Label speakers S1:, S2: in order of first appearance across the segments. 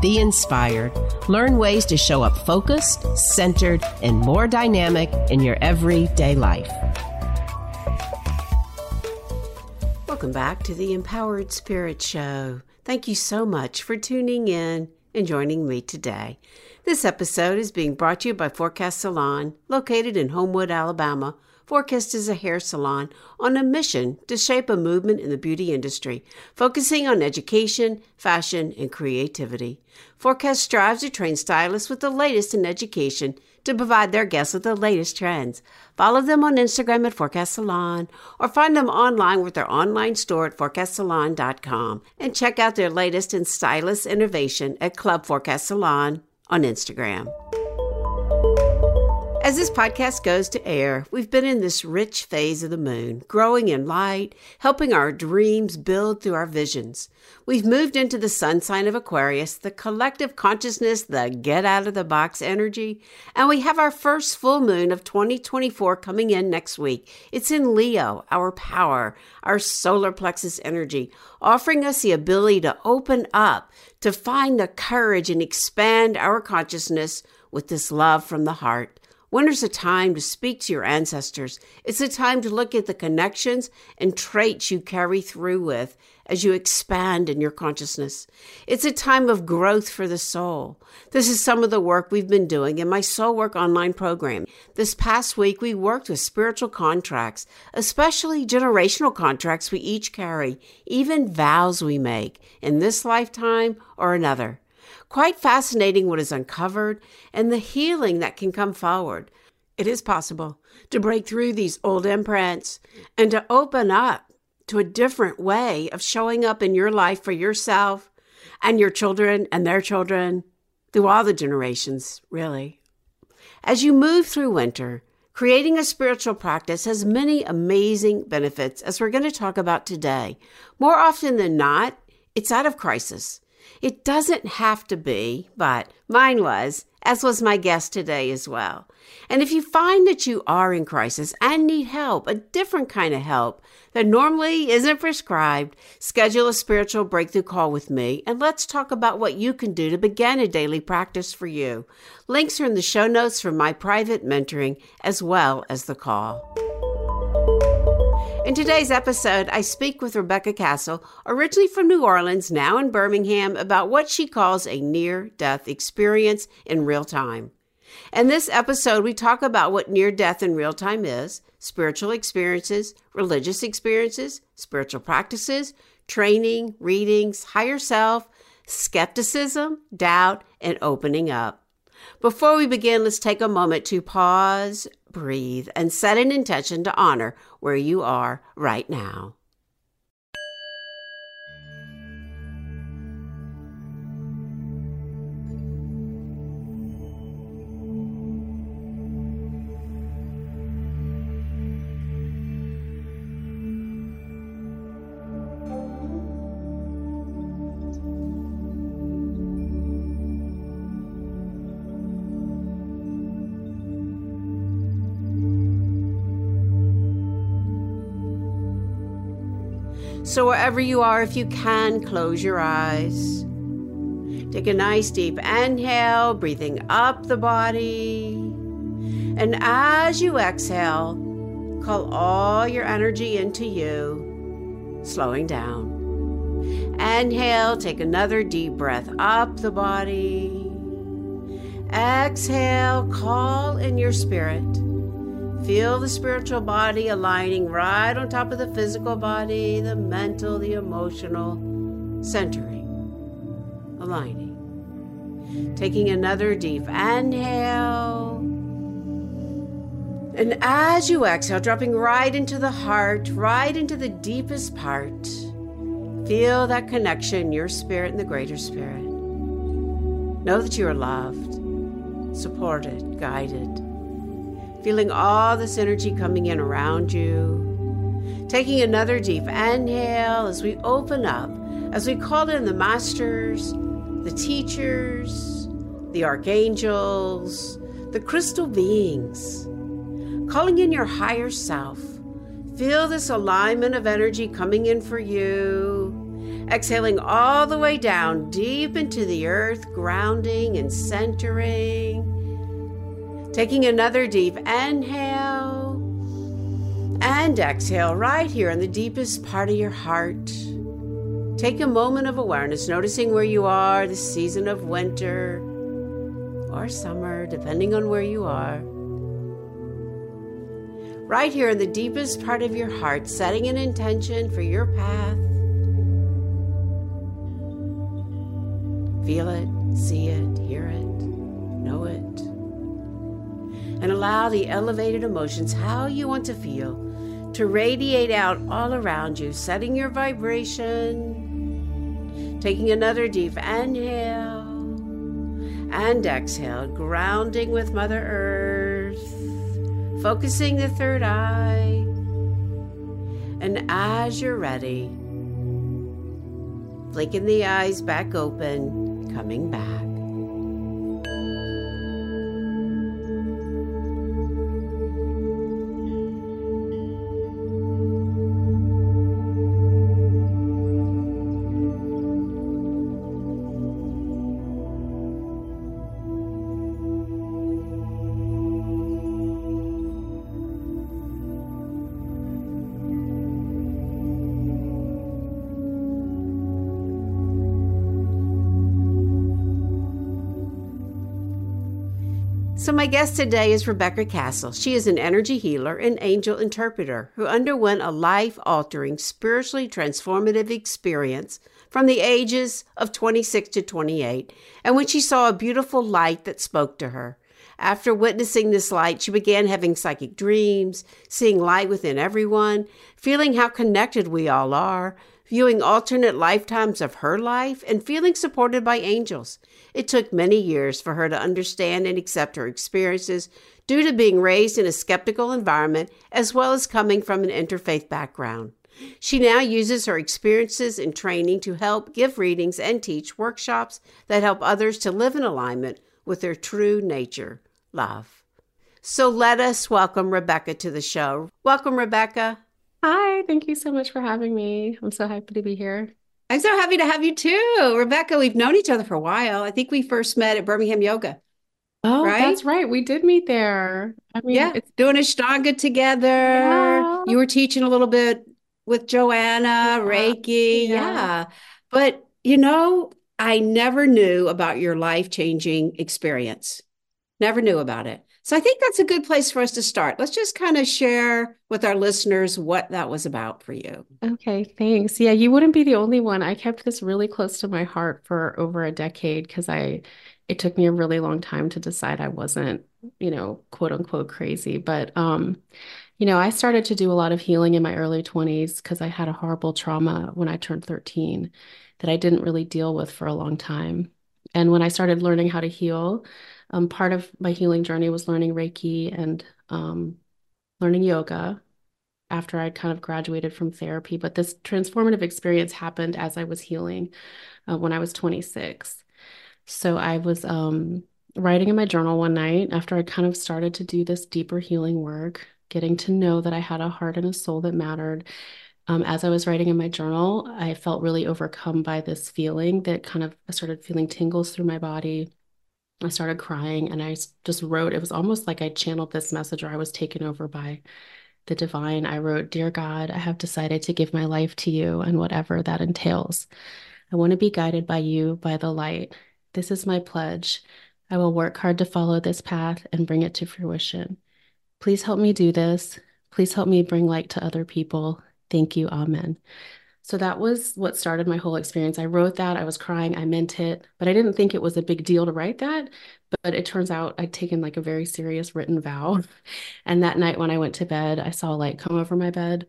S1: be inspired, learn ways to show up focused, centered, and more dynamic in your everyday life. Welcome back to the Empowered Spirit Show. Thank you so much for tuning in and joining me today. This episode is being brought to you by Forecast Salon, located in Homewood, Alabama. Forecast is a hair salon on a mission to shape a movement in the beauty industry, focusing on education, fashion, and creativity. Forecast strives to train stylists with the latest in education to provide their guests with the latest trends. Follow them on Instagram at Forecast Salon or find them online with their online store at forecastsalon.com and check out their latest in stylist innovation at Club Forecast Salon on Instagram. As this podcast goes to air, we've been in this rich phase of the moon, growing in light, helping our dreams build through our visions. We've moved into the sun sign of Aquarius, the collective consciousness, the get out of the box energy, and we have our first full moon of 2024 coming in next week. It's in Leo, our power, our solar plexus energy, offering us the ability to open up, to find the courage and expand our consciousness with this love from the heart. Winter's a time to speak to your ancestors. It's a time to look at the connections and traits you carry through with as you expand in your consciousness. It's a time of growth for the soul. This is some of the work we've been doing in my Soul Work online program. This past week, we worked with spiritual contracts, especially generational contracts we each carry, even vows we make in this lifetime or another. Quite fascinating what is uncovered and the healing that can come forward. It is possible to break through these old imprints and to open up to a different way of showing up in your life for yourself and your children and their children through all the generations, really. As you move through winter, creating a spiritual practice has many amazing benefits, as we're going to talk about today. More often than not, it's out of crisis. It doesn't have to be, but mine was, as was my guest today as well. And if you find that you are in crisis and need help, a different kind of help that normally isn't prescribed, schedule a spiritual breakthrough call with me and let's talk about what you can do to begin a daily practice for you. Links are in the show notes for my private mentoring as well as the call. In today's episode, I speak with Rebecca Kastl, originally from New Orleans, now in Birmingham, about what she calls a near death experience in real time. In this episode, we talk about what near death in real time is spiritual experiences, religious experiences, spiritual practices, training, readings, higher self, skepticism, doubt, and opening up. Before we begin, let's take a moment to pause, breathe, and set an intention to honor where you are right now. So, wherever you are, if you can, close your eyes. Take a nice deep inhale, breathing up the body. And as you exhale, call all your energy into you, slowing down. Inhale, take another deep breath up the body. Exhale, call in your spirit. Feel the spiritual body aligning right on top of the physical body, the mental, the emotional, centering, aligning. Taking another deep inhale. And as you exhale, dropping right into the heart, right into the deepest part, feel that connection, your spirit and the greater spirit. Know that you are loved, supported, guided feeling all this energy coming in around you. Taking another deep inhale as we open up, as we call in the masters, the teachers, the archangels, the crystal beings, calling in your higher self. Feel this alignment of energy coming in for you. Exhaling all the way down deep into the earth, grounding and centering. Taking another deep inhale and exhale right here in the deepest part of your heart. Take a moment of awareness, noticing where you are, the season of winter or summer, depending on where you are. Right here in the deepest part of your heart, setting an intention for your path. Feel it, see it, hear it, know it. And allow the elevated emotions, how you want to feel, to radiate out all around you, setting your vibration Taking another deep inhale and exhale, grounding with Mother Earth, focusing the third eye. And as you're ready, blinking the eyes back open, coming back. So, my guest today is Rebecca Kastl. She is an energy healer and angel interpreter who underwent a life altering, spiritually transformative experience from the ages of 26 to 28, and when she saw a beautiful light that spoke to her. After witnessing this light, she began having psychic dreams, seeing light within everyone, feeling how connected we all are, viewing alternate lifetimes of her life, and feeling supported by angels. It took many years for her to understand and accept her experiences due to being raised in a skeptical environment as well as coming from an interfaith background. She now uses her experiences and training to help give readings and teach workshops that help others to live in alignment with their true nature, love. So let us welcome Rebecca to the show. Welcome, Rebecca.
S2: Hi, thank you so much for having me. I'm so happy to be here.
S1: I'm so happy to have you too. Rebecca, we've known each other for a while. I think we first met at Birmingham Yoga.
S2: Oh, right? that's right. We did meet there.
S1: I mean, yeah, it's doing Ashtanga together. Yeah. You were teaching a little bit with Joanna, yeah. Reiki. Yeah. yeah. But, you know, I never knew about your life changing experience. Never knew about it. So I think that's a good place for us to start. Let's just kind of share with our listeners what that was about for you.
S2: Okay, thanks. Yeah, you wouldn't be the only one. I kept this really close to my heart for over a decade because I it took me a really long time to decide I wasn't, you know, quote unquote crazy. But um, you know, I started to do a lot of healing in my early 20s because I had a horrible trauma when I turned 13 that I didn't really deal with for a long time. And when I started learning how to heal, um, part of my healing journey was learning Reiki and um, learning yoga after I'd kind of graduated from therapy. But this transformative experience happened as I was healing uh, when I was 26. So I was um, writing in my journal one night after I kind of started to do this deeper healing work, getting to know that I had a heart and a soul that mattered. Um, as I was writing in my journal, I felt really overcome by this feeling that kind of I started feeling tingles through my body. I started crying and I just wrote, it was almost like I channeled this message or I was taken over by the divine. I wrote, Dear God, I have decided to give my life to you and whatever that entails. I want to be guided by you, by the light. This is my pledge. I will work hard to follow this path and bring it to fruition. Please help me do this. Please help me bring light to other people. Thank you. Amen. So that was what started my whole experience. I wrote that, I was crying, I meant it, but I didn't think it was a big deal to write that. But it turns out I'd taken like a very serious written vow. And that night when I went to bed, I saw a light come over my bed.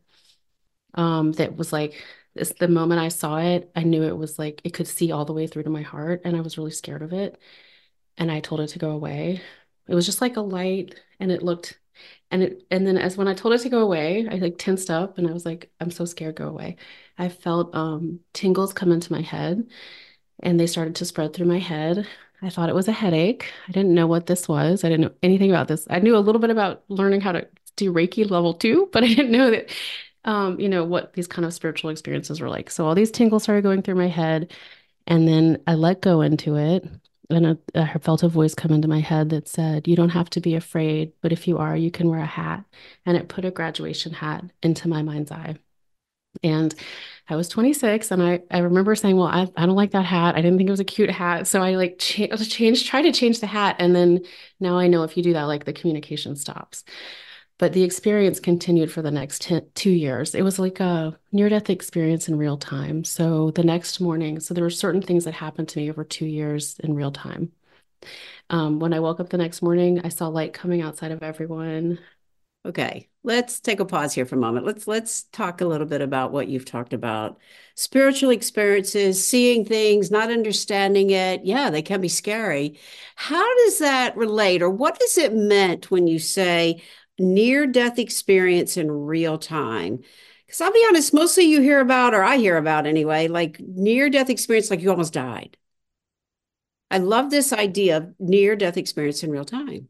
S2: Um, that was like this the moment I saw it, I knew it was like it could see all the way through to my heart, and I was really scared of it. And I told it to go away. It was just like a light, and it looked And it, and then as when I told it to go away, I like tensed up and I was like, I'm so scared, go away. I felt um tingles come into my head and they started to spread through my head. I thought it was a headache. I didn't know what this was. I didn't know anything about this. I knew a little bit about learning how to do Reiki level two, but I didn't know that, um, you know, what these kind of spiritual experiences were like. So all these tingles started going through my head, and then I let go into it. And I felt a voice come into my head that said, You don't have to be afraid, but if you are, you can wear a hat. And it put a graduation hat into my mind's eye. And I was 26 and I, I remember saying, well, I, I don't like that hat. I didn't think it was a cute hat. So I like cha- changed, tried to change the hat. And then now I know if you do that, like the communication stops. But the experience continued for the next ten, two years. It was like a near death experience in real time. So the next morning, so there were certain things that happened to me over two years in real time. Um, when I woke up the next morning, I saw light coming outside of everyone.
S1: Okay, let's take a pause here for a moment. Let's let's talk a little bit about what you've talked about. Spiritual experiences, seeing things, not understanding it. Yeah, they can be scary. How does that relate or what does it meant when you say near death experience in real time? Because I'll be honest, mostly you hear about, or I hear about anyway, like near death experience, like you almost died. I love this idea of near death experience in real time.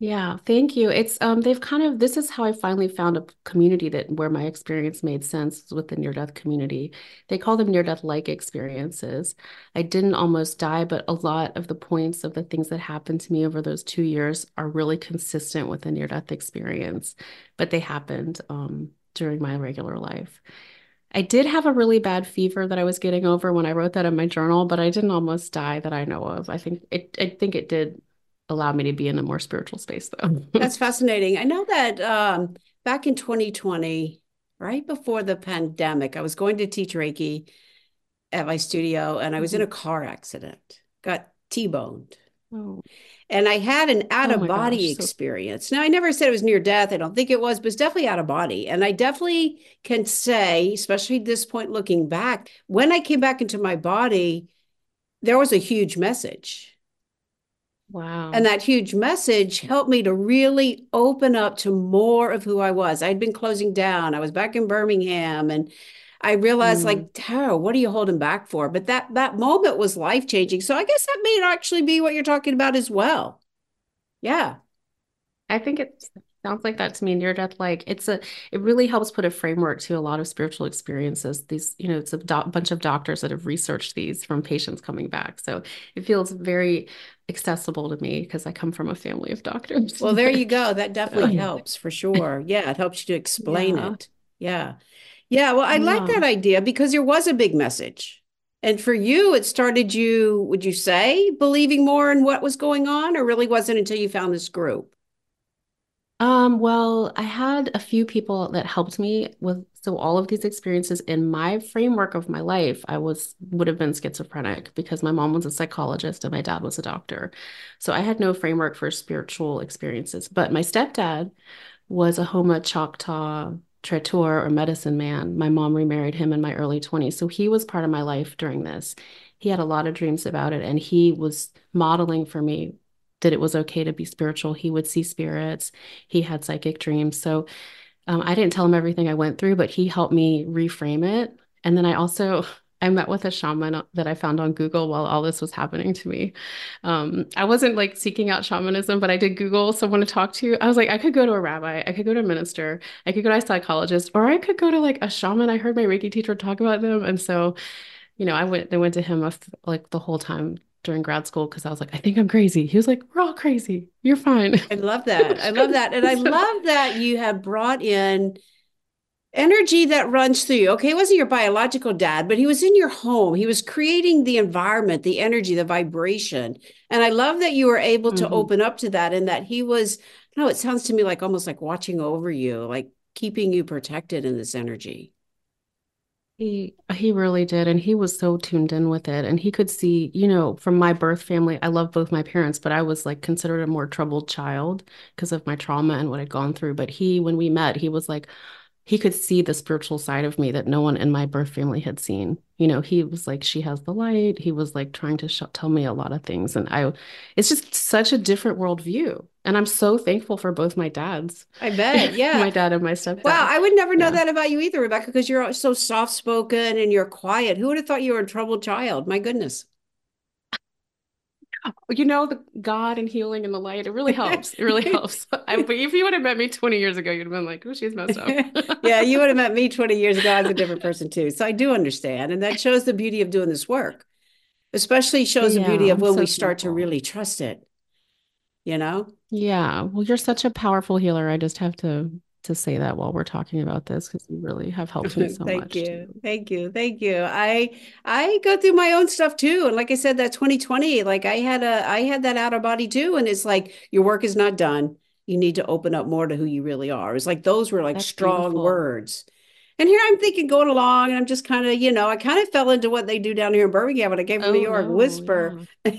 S2: Yeah, thank you. It's um they've kind of this is how I finally found a community that where my experience made sense with the near death community. They call them near death like experiences. I didn't almost die, but a lot of the points of the things that happened to me over those 2 years are really consistent with a near death experience, but they happened um during my regular life. I did have a really bad fever that I was getting over when I wrote that in my journal, but I didn't almost die that I know of. I think it I think it did allow me to be in a more spiritual space though.
S1: That's fascinating. I know that um, back in 2020, right before the pandemic, I was going to teach Reiki at my studio and I was mm-hmm. in a car accident, got T-boned. Oh. And I had an out of oh body gosh, experience. So- now, I never said it was near death. I don't think it was, but it's definitely out of body. And I definitely can say, especially at this point looking back, when I came back into my body, there was a huge message
S2: Wow.
S1: And that huge message helped me to really open up to more of who I was. I'd been closing down. I was back in Birmingham and I realized mm. like, Tara, what are you holding back for? But that that moment was life changing. So I guess that may actually be what you're talking about as well. Yeah.
S2: I think it sounds like that to me near death like it's a it really helps put a framework to a lot of spiritual experiences these you know it's a do- bunch of doctors that have researched these from patients coming back so it feels very accessible to me because i come from a family of doctors.
S1: Well there you go. That definitely helps for sure. Yeah it helps you to explain yeah. it. Yeah. Yeah well i yeah. like that idea because there was a big message. And for you it started you would you say believing more in what was going on or really wasn't until you found this group
S2: um, well, I had a few people that helped me with so all of these experiences in my framework of my life, I was would have been schizophrenic because my mom was a psychologist and my dad was a doctor. So I had no framework for spiritual experiences. But my stepdad was a Houma Choctaw traiteur or medicine man. My mom remarried him in my early 20s. So he was part of my life during this. He had a lot of dreams about it and he was modeling for me that it was okay to be spiritual. He would see spirits. He had psychic dreams. So um, I didn't tell him everything I went through, but he helped me reframe it. And then I also I met with a shaman that I found on Google while all this was happening to me. Um, I wasn't like seeking out shamanism, but I did Google someone to talk to. I was like, I could go to a rabbi, I could go to a minister, I could go to a psychologist, or I could go to like a shaman. I heard my Reiki teacher talk about them, and so, you know, I went. They went to him like the whole time during grad school because I was like, I think I'm crazy. He was like, We're all crazy. You're fine.
S1: I love that. I love that. And I love that you have brought in energy that runs through you. Okay, it wasn't your biological dad, but he was in your home. He was creating the environment, the energy, the vibration. And I love that you were able to mm-hmm. open up to that and that he was, no, it sounds to me like almost like watching over you, like keeping you protected in this energy.
S2: He he really did, and he was so tuned in with it, and he could see, you know, from my birth family. I love both my parents, but I was like considered a more troubled child because of my trauma and what I'd gone through. But he, when we met, he was like, he could see the spiritual side of me that no one in my birth family had seen. You know, he was like, she has the light. He was like trying to sh- tell me a lot of things, and I, it's just such a different worldview. And I'm so thankful for both my dads.
S1: I bet. Yeah.
S2: my dad and my stepdad.
S1: Wow. I would never know
S2: Yeah.
S1: that about you either, Rebecca, because you're so soft spoken and you're quiet. Who would have thought you were a troubled child? My goodness.
S2: Oh, you know, the God and healing and the light, it really helps. It really helps. I, but if you would have met me 20 years ago, you'd have been like, oh, she's messed up.
S1: yeah, you would have met me 20 years ago. I was a different person too. So I do understand. And that shows the beauty of doing this work, especially shows the beauty of when
S2: so
S1: we start to really trust it, you know?
S2: Yeah. Well, you're such a powerful healer. I just have to to say that while we're talking about this because you really have helped me so
S1: Thank
S2: much Thank
S1: you.
S2: too.
S1: Thank you. Thank you. I I go through my own stuff too. And like I said, that 2020, like I had a I had that out of body too. And it's like your work is not done. You need to open up more to who you really are. It's like those were like
S2: That's
S1: strong
S2: beautiful.
S1: words. And here I'm thinking going along, and I'm just kind of, you know, I kind of fell into what they do down here in Birmingham when I came from New
S2: Oh
S1: York,
S2: no,
S1: whisper. I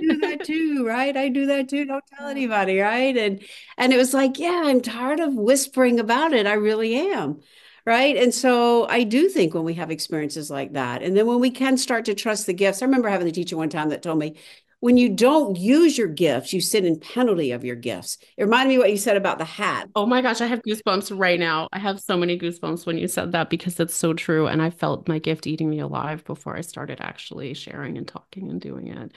S1: do that too, right? I do that too. Don't tell anybody, right? And and it was like, yeah, I'm tired of whispering about it. I really am. Right. And so I do think when we have experiences like that, and then when we can start to trust the gifts. I remember having a teacher one time that told me, when you don't use your gifts, you sit in penalty of your gifts. It reminded me what you said about the hat.
S2: Oh my gosh, I have goosebumps right now. I have so many goosebumps when you said that because that's so true. And I felt my gift eating me alive before I started actually sharing and talking and doing it.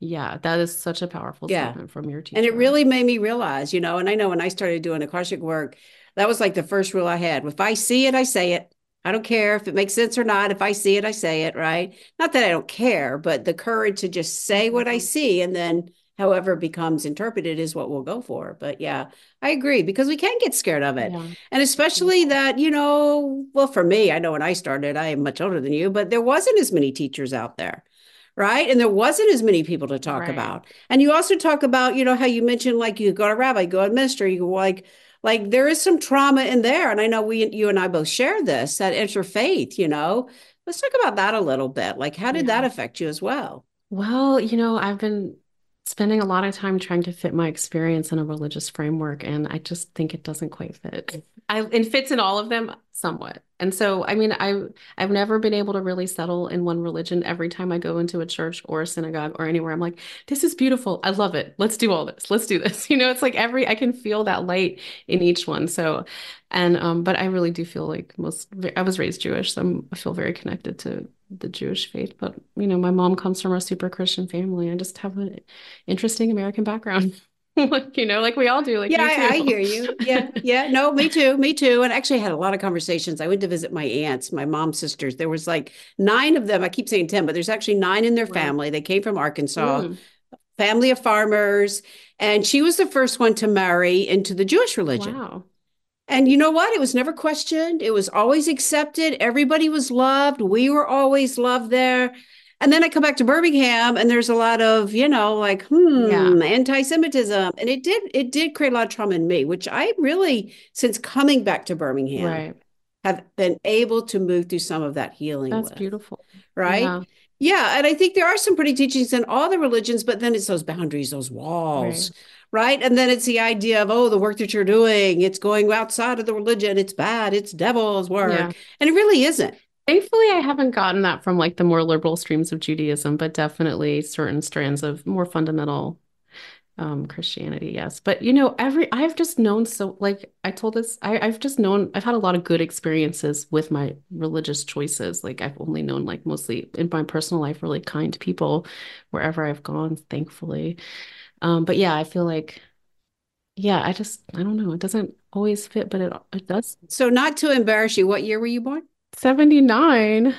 S2: Yeah, that is such a powerful
S1: Yeah.
S2: statement from your teacher.
S1: And it really made me realize, you know, and I know when I started doing Akashic work, that was like the first rule I had. If I see it, I say it. I don't care if it makes sense or not. If I see it, I say it, right? Not that I don't care, but the courage to just say what I
S2: Mhm.
S1: see and then however it becomes interpreted is what we'll go for. But yeah, I agree because we can get scared of it.
S2: Yeah.
S1: And especially that, you know, well, for me, I know when I started, I am much older than you, but there wasn't as many teachers out there, right? And there wasn't as many people to talk
S2: Right.
S1: about. And you also talk about, you know, how you mentioned like you go to rabbi, go to minister, you go like, like there is some trauma in there. And I know we, you and I both share this, that interfaith, you know. Let's talk about that a little bit. Like, how did that affect you as well?
S2: Well, you know, I've been spending a lot of time trying to fit my experience in a religious framework, and I just think it doesn't quite fit. I, it fits in all of them somewhat. And so, I mean, I I've never been able to really settle in one religion. Every time I go into a church or a synagogue or anywhere, I'm like, this is beautiful. I love it. Let's do all this. Let's do this. You know, it's like every I can feel that light in each one. So, and um, but I really do feel like most I was raised Jewish, so I'm, I feel very connected to the Jewish faith. But you know, my mom comes from a super Christian family. I just have an interesting American background. Like, you know, like we all do, like
S1: Yeah, I, I hear you. Yeah, yeah. No, me too. Me too. And actually, I had a lot of conversations. I went to visit my aunts, my mom's sisters. There was like nine of them. I keep saying 10, but there's actually nine in their
S2: Wow.
S1: family. They came from Arkansas,
S2: Mm,
S1: family of farmers. And she was the first one to marry into the Jewish religion.
S2: wow.
S1: And you know what? It was never questioned. It was always accepted. Everybody was loved. We were always loved there. And then I come back to Birmingham and there's a lot of, you know, like,
S2: Yeah.
S1: hmm, anti-Semitism. And it did, it did create a lot of trauma in me, which I really, since coming back to Birmingham,
S2: Right.
S1: have been able to move through some of that healing
S2: That's
S1: with,
S2: beautiful.
S1: right?
S2: Yeah.
S1: Yeah, and I think there are some pretty teachings in all the religions, but then it's those boundaries, those walls,
S2: Right.
S1: right? And then it's the idea of, oh, the work that you're doing, it's going outside of the religion, it's bad, it's devil's work.
S2: Yeah.
S1: And it really isn't.
S2: Thankfully, I haven't gotten that from like the more liberal streams of Judaism, but definitely certain strands of more fundamental um Christianity, yes. But you know, every I've just known so like I told this, I, I've just known I've had a lot of good experiences with my religious choices. Like I've only known like mostly in my personal life really kind people wherever I've gone, thankfully. Um, but yeah, I feel like yeah, I just I don't know, it doesn't always fit, but it it does.
S1: So, not to embarrass you, what year were you born?
S2: 79.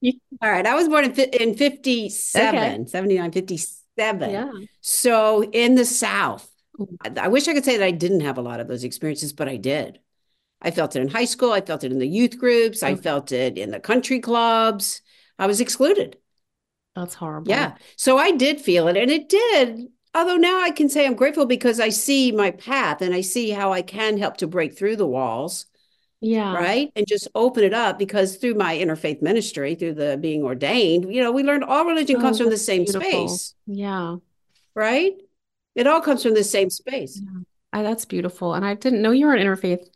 S2: You-
S1: All right, I was born in, in 57,
S2: Okay.
S1: 79, 57.
S2: Yeah.
S1: So, in the South, I, I wish I could say that I didn't have a lot of those experiences, but I did. I felt it in high school. I felt it in the youth groups. I
S2: oh.
S1: felt it in the country clubs. I was excluded.
S2: That's horrible.
S1: Yeah. So I did feel it, and it did. Although now I can say I'm grateful because I see my path and I see how I can help to break through the walls,
S2: Yeah.
S1: right? And just open it up because through my interfaith ministry, through the being ordained, you know, we learned all religion oh, comes
S2: Oh,
S1: from the same
S2: beautiful.
S1: space,
S2: Yeah.
S1: right? It all comes from the same space.
S2: Yeah. I, that's beautiful. And I didn't know you were an interfaith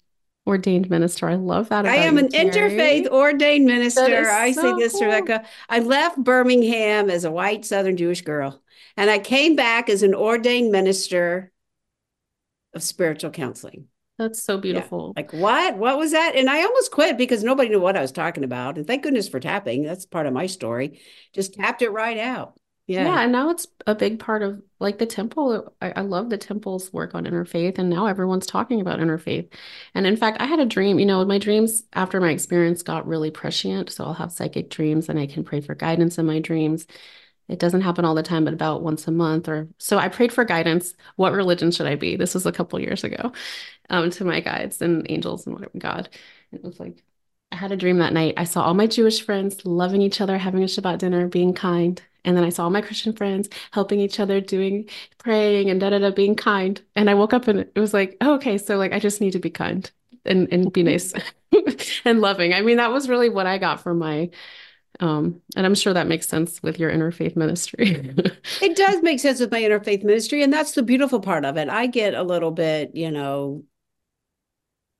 S2: ordained minister. I love that
S1: I am an interfaith
S2: Terry.
S1: ordained minister.
S2: Is
S1: I say this,
S2: cool.
S1: Rebecca. I left Birmingham as a white Southern Jewish girl, and I came back as an ordained minister of spiritual counseling.
S2: That's so beautiful.
S1: Yeah. Like what? What was that? And I almost quit because nobody knew what I was talking about. And thank goodness for tapping. That's part of my story. Just tapped it right out. Yeah.
S2: Yeah. And now it's a big part of like the temple. I, I love the temple's work on interfaith. And now everyone's talking about interfaith. And in fact, I had a dream, you know, my dreams after my experience got really prescient. So I'll have psychic dreams and I can pray for guidance in my dreams. It doesn't happen all the time, but about once a month or so. I prayed for guidance. What religion should I be? This was a couple years ago um, to my guides and angels and whatever, God. And it was like, I had a dream that night. I saw all my Jewish friends loving each other, having a Shabbat dinner, being kind. And then I saw all my Christian friends helping each other, doing praying and da da da, being kind. And I woke up and it was like, oh, okay, so like I just need to be kind and and be nice and loving. I mean, that was really what I got from my um, and I'm sure that makes sense with your interfaith ministry.
S1: it does make sense with my interfaith ministry. And that's the beautiful part of it. I get a little bit, you know,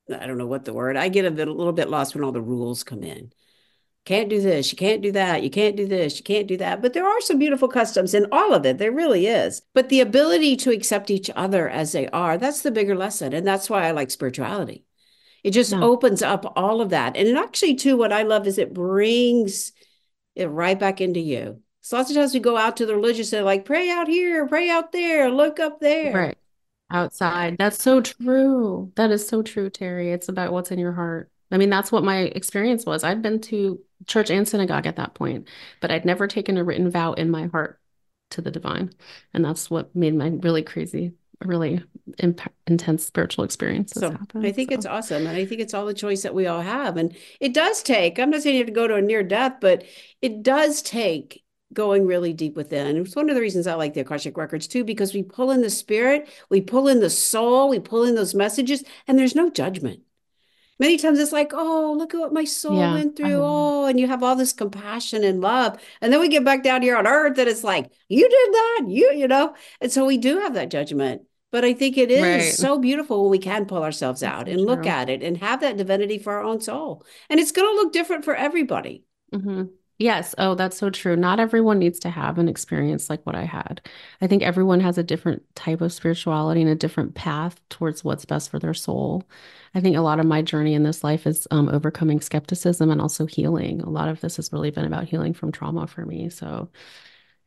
S1: I don't know what the word, I get a, bit, a little bit lost when all the rules come in. Can't do this, you can't do that, you can't do this, you can't do that. But there are some beautiful customs in all of it. There really is. But the ability to accept each other as they are, that's the bigger lesson. And that's why I like spirituality. It just yeah. opens up all of that. And it actually, too, what I love is it brings it right back into you. So lots of times we go out to the religious and like, pray out here, pray out there, look up there.
S2: Right. Outside. That's so true. That is so true, Terry. It's about what's in your heart. I mean, that's what my experience was. I'd been to church and synagogue at that point, but I'd never taken a written vow in my heart to the divine. And that's what made my really crazy really imp- intense spiritual experiences
S1: so
S2: happen.
S1: I think so. it's awesome. And I think it's all the choice that we all have. And it does take, I'm not saying you have to go to a near death, but it does take going really deep within. It's one of the reasons I like the Akashic Records too, because we pull in the spirit, we pull in the soul, we pull in those messages, and there's no judgment. Many times it's like, oh, look at what my soul yeah, went through. Oh, and you have all this compassion and love. And then we get back down here on earth and it's like, you did that, you, you know. And so we do have that judgment. But I think it is right. so beautiful when we can pull ourselves out That's and look at it and have that divinity for our own soul. And it's going to look different for everybody.
S2: Mm-hmm. Yes. Oh, that's so true. Not everyone needs to have an experience like what I had. I think everyone has a different type of spirituality and a different path towards what's best for their soul. I think a lot of my journey in this life is um, overcoming skepticism and also healing. A lot of this has really been about healing from trauma for me. So,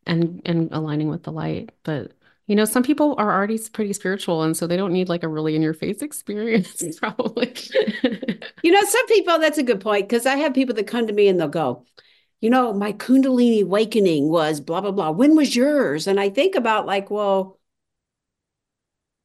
S2: and and aligning with the light. But you know, some people are already pretty spiritual, and so they don't need like a really in your face experience, probably.
S1: you know, some people, that's a good point because I have people that come to me and they'll go, you know, my Kundalini awakening was blah, blah, blah. When was yours? And I think about like, well,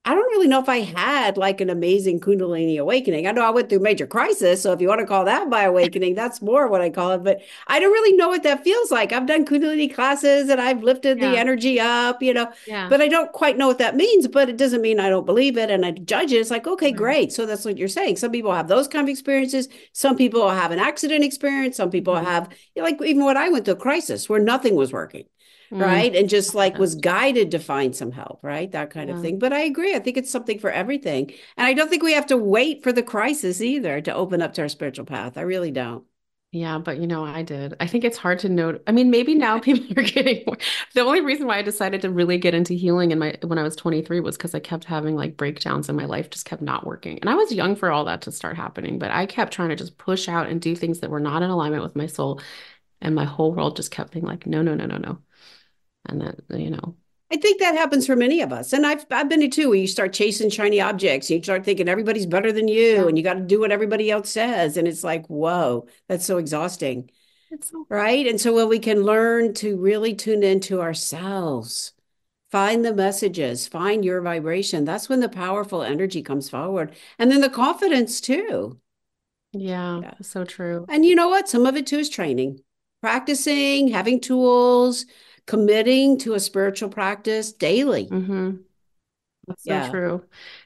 S1: I don't really know if I had like an amazing Kundalini awakening. I know I went through major crisis. So if you want to call that my awakening, that's more what I call it. But I don't really know what that feels like. I've done Kundalini classes and I've lifted yeah. the energy up, you know, yeah. but I don't quite know what that means. But it doesn't mean I don't believe it and I judge it. It's like, okay, right. great. So that's what you're saying. Some people have those kind of experiences. Some people have an accident experience. Some people mm-hmm. have, like, even what I went through a crisis where nothing was working mm. right? And just like was guided to find some help, right? That kind yeah. of thing. But I agree. I think it's something for everything. And I don't think we have to wait for the crisis either to open up to our spiritual path. I really don't.
S2: Yeah, but you know, I did. I think it's hard to note. I mean, maybe now people are getting more. The only reason why I decided to really get into healing in my when I was 23 was because I kept having like breakdowns and my life just kept not working. And I was young for all that to start happening, but I kept trying to just push out and do things that were not in alignment with my soul. And my whole world just kept being like, no, no, no, no, no and that you know
S1: I think that happens for many of us. And I've I've been to too, where you start chasing shiny objects. and You start thinking everybody's better than you yeah. and you got to do what everybody else says. And it's like, whoa, that's so exhausting. It's so right. And so when we can learn to really tune into ourselves, find the messages, find your vibration, that's when the powerful energy comes forward. And then the confidence too.
S2: Yeah, yeah. so true.
S1: And you know what? Some of it too is training, practicing, having tools committing to a spiritual practice daily.
S2: Mm-hmm. That's so true.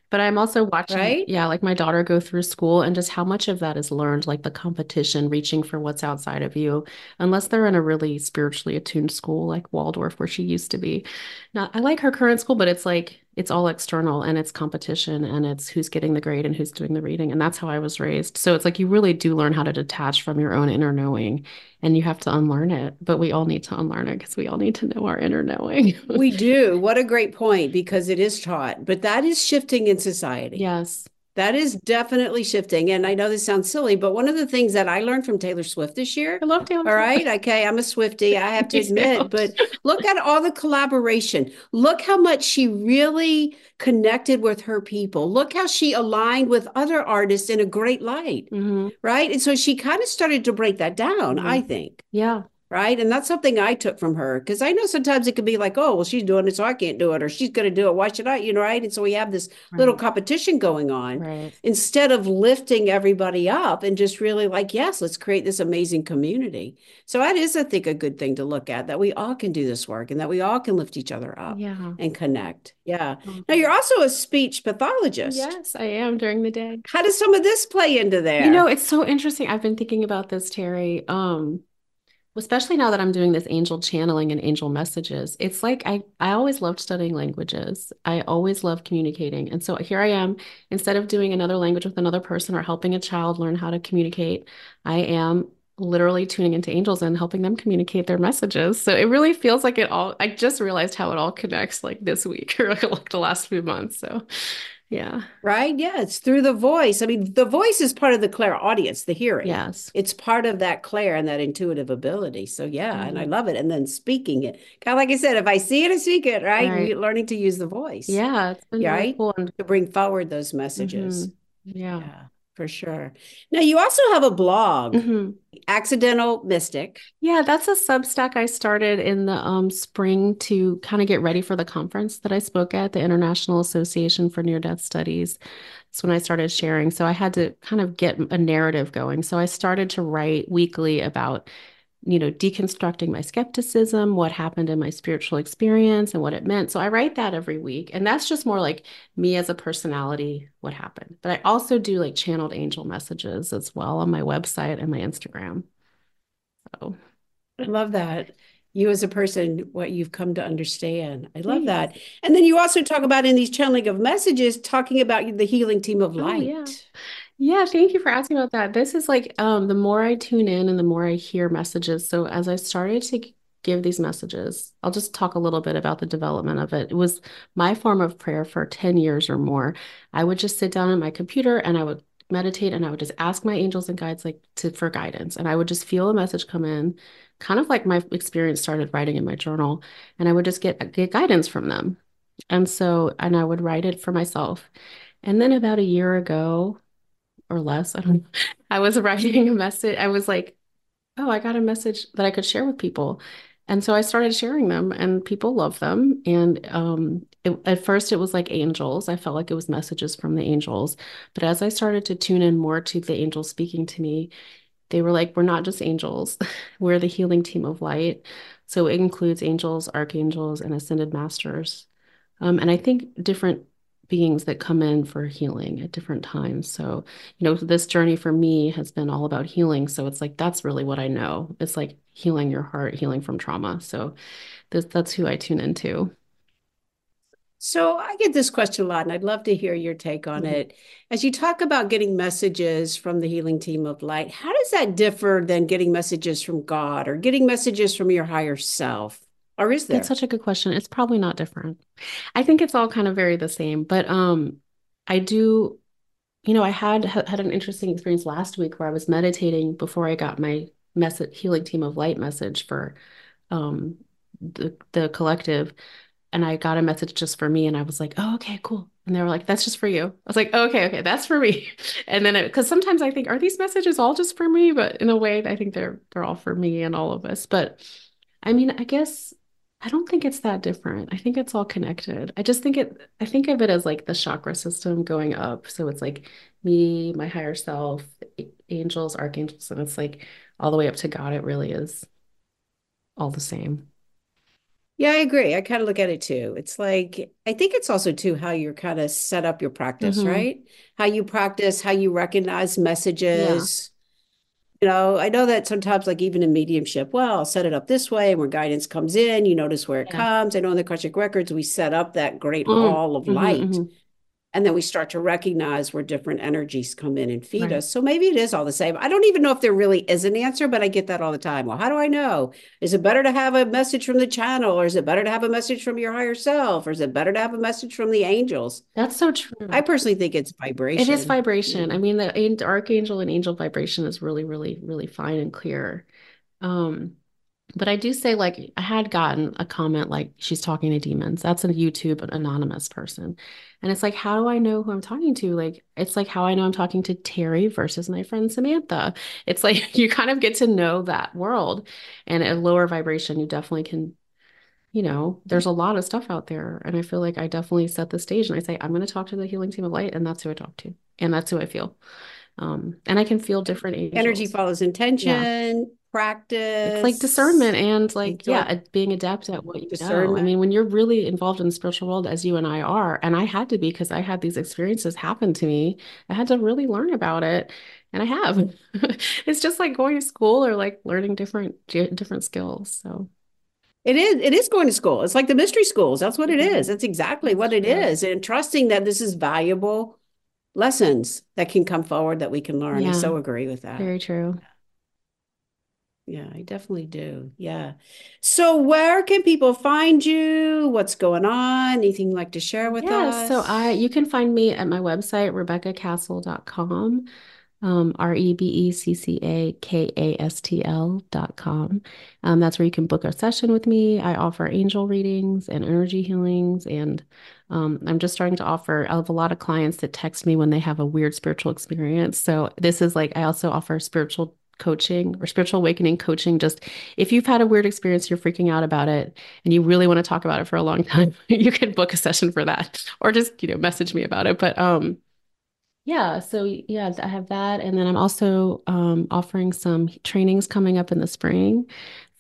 S2: But I'm also watching, right? yeah, like my daughter go through school and just how much of that is learned, like the competition, reaching for what's outside of you, unless they're in a really spiritually attuned school like Waldorf, where she used to be. Now, I like her current school, but it's like it's all external and it's competition and it's who's getting the grade and who's doing the reading. And that's how I was raised. So it's like you really do learn how to detach from your own inner knowing and you have to unlearn it. But we all need to unlearn it because we all need to know our inner knowing.
S1: we do. What a great point because it is taught, but that is shifting in society.
S2: Yes.
S1: That is definitely shifting. And I know this sounds silly, but one of the things that I learned from Taylor Swift this year.
S2: I love Taylor
S1: All right. Okay. I'm a Swifty. I have to admit, but look at all the collaboration. Look how much she really connected with her people. Look how she aligned with other artists in a great light. Mm-hmm. Right. And so she kind of started to break that down, mm-hmm. I think.
S2: Yeah
S1: right? And that's something I took from her because I know sometimes it could be like, oh, well, she's doing it, so I can't do it, or she's going to do it. Why should I? You know, right? And so we have this right. little competition going on right. instead of lifting everybody up and just really like, yes, let's create this amazing community. So that is, I think, a good thing to look at that we all can do this work and that we all can lift each other up
S2: yeah.
S1: and connect. Yeah. Mm-hmm. Now you're also a speech pathologist.
S2: Yes, I am during the day.
S1: How does some of this play into there?
S2: You know, it's so interesting. I've been thinking about this, Terry. Um, especially now that I'm doing this angel channeling and angel messages, it's like I, I always loved studying languages. I always loved communicating. And so here I am, instead of doing another language with another person or helping a child learn how to communicate, I am literally tuning into angels and helping them communicate their messages. So it really feels like it all, I just realized how it all connects like this week or like the last few months. So yeah.
S1: Right? Yeah. It's through the voice. I mean, the voice is part of the clairaudience, the hearing.
S2: Yes.
S1: It's part of that clair and that intuitive ability. So yeah, mm-hmm. and I mm-hmm. love it. And then speaking it. Kind of like I said, if I see it, I speak it, right? right. learning to use the voice.
S2: Yeah. It's been right? Cool.
S1: To bring forward those messages.
S2: Mm-hmm. Yeah.
S1: yeah for sure. Now you also have a blog, mm-hmm. Accidental Mystic.
S2: Yeah, that's a Substack I started in the um, spring to kind of get ready for the conference that I spoke at, the International Association for Near Death Studies. That's when I started sharing. So I had to kind of get a narrative going. So I started to write weekly about you know, deconstructing my skepticism, what happened in my spiritual experience and what it meant. So I write that every week. And that's just more like me as a personality, what happened. But I also do like channeled angel messages as well on my website and my Instagram. So
S1: I love that. You as a person, what you've come to understand. I love that. And then you also talk about in these channeling of messages, talking about the healing team of light.
S2: Oh, yeah. Yeah, thank you for asking about that. This is like um, the more I tune in and the more I hear messages. So as I started to give these messages, I'll just talk a little bit about the development of it. It was my form of prayer for 10 years or more. I would just sit down at my computer and I would meditate and I would just ask my angels and guides like to for guidance. And I would just feel a message come in, kind of like my experience started writing in my journal. And I would just get get guidance from them. And so, and I would write it for myself. And then about a year ago, or less. I don't know. I was writing a message. I was like, oh, I got a message that I could share with people. And so I started sharing them and people love them. And um, it, at first it was like angels. I felt like it was messages from the angels. But as I started to tune in more to the angels speaking to me, they were like, we're not just angels, we're the healing team of light. So it includes angels, archangels, and ascended masters. Um, and I think different beings that come in for healing at different times. So, you know, this journey for me has been all about healing. So it's like that's really what I know. It's like healing your heart, healing from trauma. So this, that's who I tune into.
S1: So I get this question a lot, and I'd love to hear your take on mm-hmm. it. As you talk about getting messages from the healing team of light, how does that differ than getting messages from God or getting messages from your higher self? Or is there?
S2: That's such a good question. It's probably not different. I think it's all kind of very the same, but um I do you know, I had had an interesting experience last week where I was meditating before I got my message healing team of light message for um the the collective and I got a message just for me and I was like, "Oh, okay, cool." And they were like, "That's just for you." I was like, oh, "Okay, okay, that's for me." And then because sometimes I think, are these messages all just for me? But in a way, I think they're they're all for me and all of us. But I mean, I guess I don't think it's that different. I think it's all connected. I just think it, I think of it as like the chakra system going up. So it's like me, my higher self, angels, archangels, and it's like all the way up to God. It really is all the same.
S1: Yeah, I agree. I kind of look at it too. It's like, I think it's also too how you're kind of set up your practice, mm-hmm. right? How you practice, how you recognize messages You know, I know that sometimes, like even in mediumship, well, I'll set it up this way, and when guidance comes in, you notice where it
S2: Yeah.
S1: comes. I know in the Akashic Records, we set up that great
S2: Mm,
S1: hall of
S2: mhm,
S1: light.
S2: mhm.
S1: And then we start to recognize where different energies come in and feed
S2: Right.
S1: us. So maybe it is all the same. I don't even know if there really is an answer, but I get that all the time. Well, how do I know? Is it better to have a message from the channel, or is it better to have a message from your higher self, or is it better to have a message from the angels?
S2: That's so true.
S1: I personally think it's vibration.
S2: It is vibration.
S1: Yeah.
S2: I mean, the archangel and angel vibration is really, really, really fine and clear. Um, but I do say, like, I had gotten a comment like she's talking to demons. That's a YouTube anonymous person. And it's like, how do I know who I'm talking to? Like, it's like how I know I'm talking to Terry versus my friend Samantha. It's like you kind of get to know that world. And at lower vibration, you definitely can, you know, there's a lot of stuff out there. And I feel like I definitely set the stage and I say, I'm going to talk to the healing team of light, and that's who I talk to. And that's who I feel. Um, and I can feel different
S1: Energy
S2: angels.
S1: follows intention, practice.
S2: It's like discernment and like,
S1: Enjoy-
S2: yeah, being adept at what you know. I mean, when you're really involved in the spiritual world, as you and I are, and I had to be because I had these experiences happen to me, I had to really learn about it. And I have. It's just like going to school or like learning different different skills. So
S1: It is. It is going to school. It's like the mystery schools. That's what it
S2: Mhm.
S1: That's exactly what it is. And trusting that this is valuable lessons that can come forward that we can learn. I so agree with that.
S2: very true.
S1: Yeah, I definitely do. Yeah. So where can people find you? What's going on? Anything you'd like to share with us?
S2: Yeah, so? I you can find me at my website, RebeccaKastl.com. Um, R-E-B-E-C-C-A-K-A-S-T-L dot com. Um, that's where you can book a session with me. I offer angel readings and energy healings, and um, I'm just starting to offer. I have a lot of clients that text me when they have a weird spiritual experience. So this is like I also offer spiritual coaching or spiritual awakening coaching. Just if you've had a weird experience, you're freaking out about it, and you really want to talk about it for a long time, you can book a session for that, or just you know message me about it. But um. Yeah, so yeah, I have that. And then I'm also um, offering some trainings coming up in the spring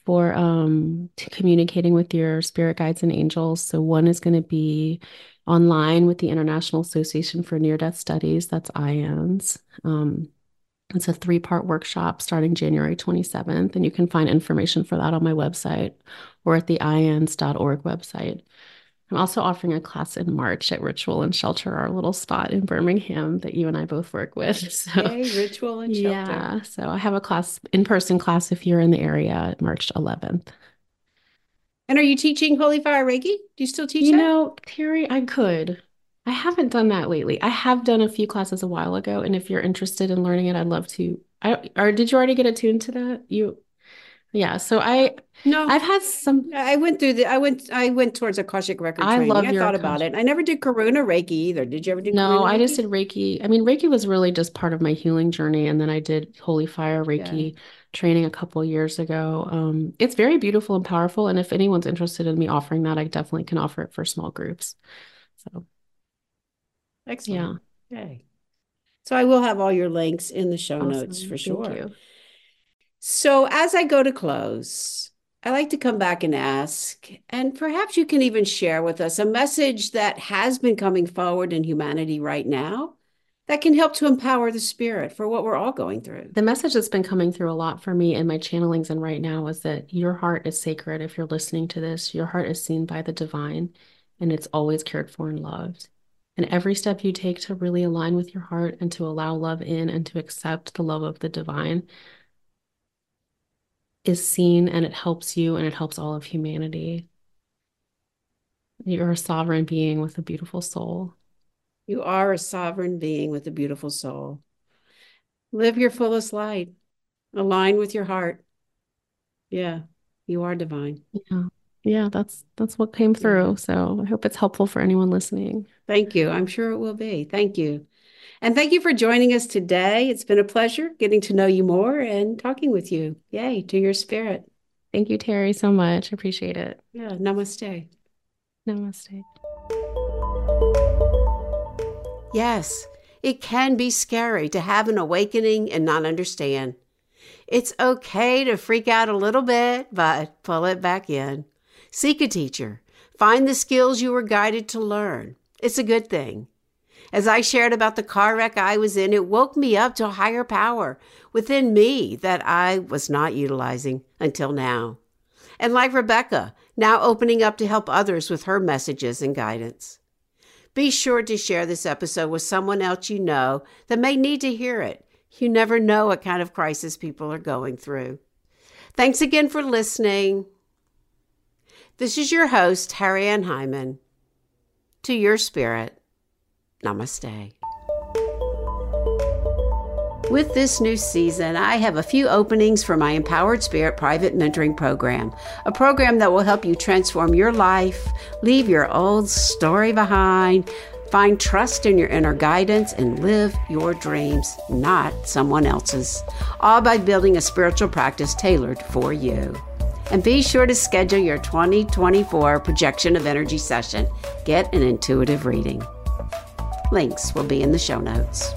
S2: for um, to communicating with your spirit guides and angels. So one is going to be online with the International Association for Near-Death Studies. That's IANDS. Um, it's a three-part workshop starting January 27th, and you can find information for that on my website or at the iands.org website. I'm also offering a class in March at Ritual and Shelter, our little spot in Birmingham that you and I both work with. So,
S1: Yay, ritual and shelter.
S2: yeah, so I have a class, in-person class if you're in the area, March 11th.
S1: And are you teaching Holy Fire Reiki? Do you still teach
S2: You
S1: that?
S2: know, Terry, I could. I haven't done that lately. I have done a few classes a while ago, and if you're interested in learning it, I'd love to. I or did you already get attuned to that? You, yeah. So I,
S1: No.
S2: I've had some.
S1: I went through the I went I went towards a Akashic record
S2: I
S1: training.
S2: love
S1: I thought about it. I never did Karuna Reiki either. Did you ever do
S2: No,
S1: Karuna
S2: I just did Reiki. I mean, Reiki was really just part of my healing journey, and then I did Holy Fire Reiki training a couple years ago. Um, it's very beautiful and powerful, and if anyone's interested in me offering that, I definitely can offer it for small groups. So, yeah,
S1: Okay. So I will have all your links in the show notes
S2: awesome.
S1: for
S2: Thank
S1: sure. So as I go to close, I like to come back and ask, and perhaps you can even share with us a message that has been coming forward in humanity right now that can help to empower the spirit for what we're all going through.
S2: The message that's been coming through a lot for me in my channelings and right now is that your heart is sacred. If you're listening to this, your heart is seen by the divine and it's always cared for and loved. And every step you take to really align with your heart and to allow love in and to accept the love of the divine is seen and it helps you and it helps all of humanity. You're a sovereign being with a beautiful soul.
S1: You are a sovereign being with a beautiful soul. Live your fullest light. Align with your heart. Yeah, you are divine.
S2: Yeah. Yeah, that's that's what came through. So I hope it's helpful for anyone listening.
S1: Thank you. I'm sure it will be. Thank you. And thank you for joining us today. It's been a pleasure getting to know you more and talking with you. Yay, to your spirit.
S2: Thank you, Terry, so much. Appreciate it.
S1: Yeah, namaste.
S2: Namaste.
S1: Yes, it can be scary to have an awakening and not understand. It's okay to freak out a little bit, but pull it back in. Seek a teacher. Find the skills you were guided to learn. It's a good thing. As I shared about the car wreck I was in, it woke me up to a higher power within me that I was not utilizing until now. And like Rebecca, now opening up to help others with her messages and guidance. Be sure to share this episode with someone else you know that may need to hear it. You never know what kind of crisis people are going through. Thanks again for listening. This is your host, Terry Ann Hyman. To your spirit, namaste. With this new season, I have a few openings for my Empowered Spirit private mentoring program, a program that will help you transform your life, leave your old story behind, find trust in your inner guidance, and live your dreams, not someone else's, all by building a spiritual practice tailored for you. And be sure to schedule your 2024 projection of energy session. Get an intuitive reading. Links will be in the show notes.